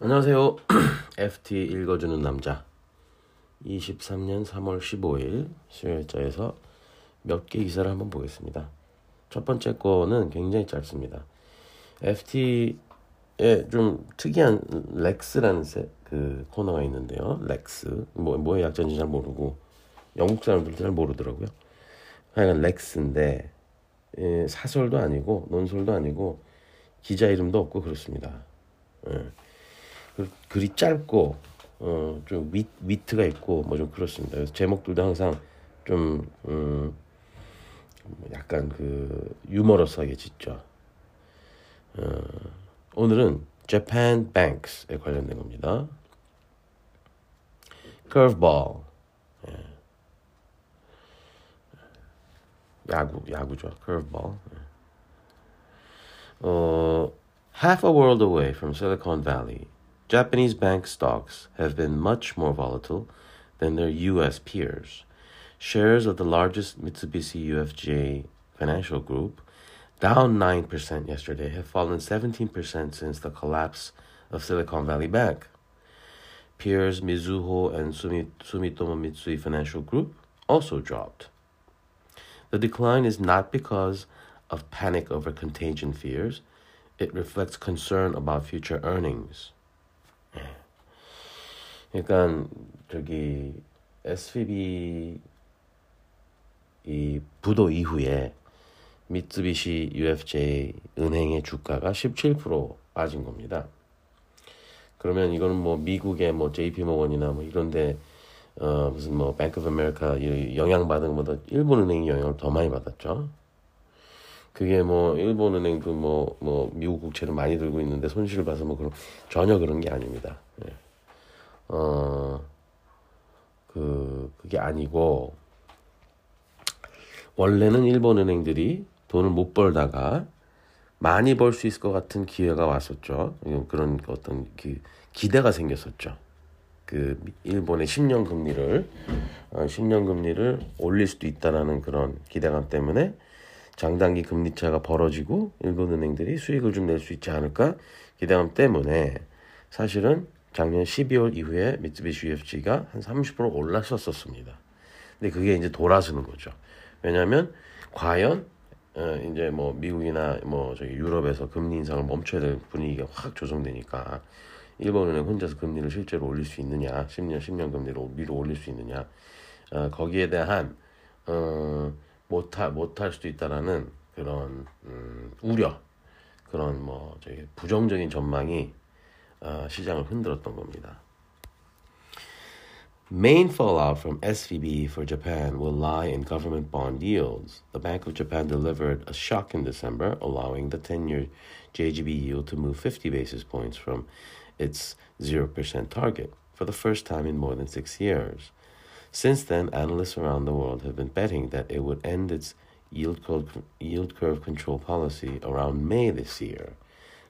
안녕하세요. FT 읽어주는 남자. 23년 3월 15일 수요일자에서 몇 개 기사를 한번 보겠습니다. 첫 번째 거는 굉장히 짧습니다. FT에 좀 특이한 Lex라는 세, 그 코너가 있는데요. Lex. 뭐, 뭐의 약자인지 잘 모르고 영국 사람들도 잘 모르더라고요. 하여간 Lex인데 예, 사설도 아니고 논설도 아니고 기자 이름도 없고 그렇습니다. 예. 그, 글이 짧고 어, 좀 위, 위트가 있고 뭐 좀 그렇습니다. 그래서 제목들도 항상 좀 음, 뭐 약간 그 유머러스하게 짓죠. 어, 오늘은 Japan Banks에 관련된 겁니다. Curveball. 예. 야구, 야구죠. Curveball. 예. 어, half a world away from Silicon Valley, Japanese bank stocks have been much more volatile than their US peers. Shares of the largest Mitsubishi UFJ financial group, down 9% yesterday, have fallen 17% since the collapse of Silicon Valley Bank. Peers Mizuho and Sumitomo Mitsui Financial Group also dropped. The decline is not because of panic over contagion fears, it reflects concern about future earnings. 그러니까 저기 SVB 이 부도 이후에 미쓰비시 UFJ 은행의 주가가 17% 빠진 겁니다. 그러면 이거는 뭐 미국의 뭐 JP 모건이나 뭐 이런데 어 무슨 뭐 뱅크 오브 아메리카 영향 받은 것보다 일본 은행이 영향을 더 많이 받았죠. 그게 뭐 일본 은행 그뭐뭐 뭐 미국 국채를 많이 들고 있는데 손실을 봐서 뭐 그런 전혀 그런 게 아닙니다. 예. 어, 그, 그게 아니고, 원래는 일본 은행들이 돈을 못 벌다가 많이 벌 수 있을 것 같은 기회가 왔었죠. 그런 어떤 그 기대가 생겼었죠. 그 일본의 10년 금리를 어, 10년 금리를 올릴 수도 있다라는 그런 기대감 때문에 장단기 금리 차가 벌어지고 일본 은행들이 수익을 좀 낼 수 있지 않을까 기대감 때문에 사실은 작년 12월 이후에 미쓰비시 UFG가 한 30% 올랐었었습니다. 근데 그게 이제 돌아서는 거죠. 왜냐하면 과연 어, 이제 뭐 미국이나 뭐 저기 유럽에서 금리 인상을 멈춰야 될 분위기가 확 조성되니까 일본은행 혼자서 금리를 실제로 올릴 수 있느냐, 10년 10년 금리를 위로 올릴 수 있느냐, 어, 거기에 대한 어, 못할 못할 수도 있다라는 그런 음, 우려, 그런 뭐 저기 부정적인 전망이 어, 시장을 흔들었던 겁니다. Main fallout from SVB for Japan will lie in government bond yields. The Bank of Japan delivered a shock in December, allowing the 10 year JGB yield to move 50 basis points from its 0% target for the first time in more than six years. Since then, analysts around the world have been betting that it would end its yield curve, yield curve control policy around May this year.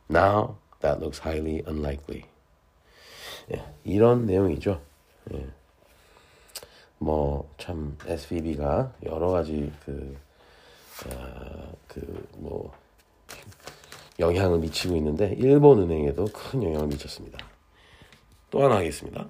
Now, that looks highly unlikely. 예, 이런 내용이죠. 예. 뭐참 SVB가 여러 가지 그, 어, 그뭐 영향을 미치고 있는데 일본 은행에도 큰 영향을 미쳤습니다. 또 하나 하겠습니다.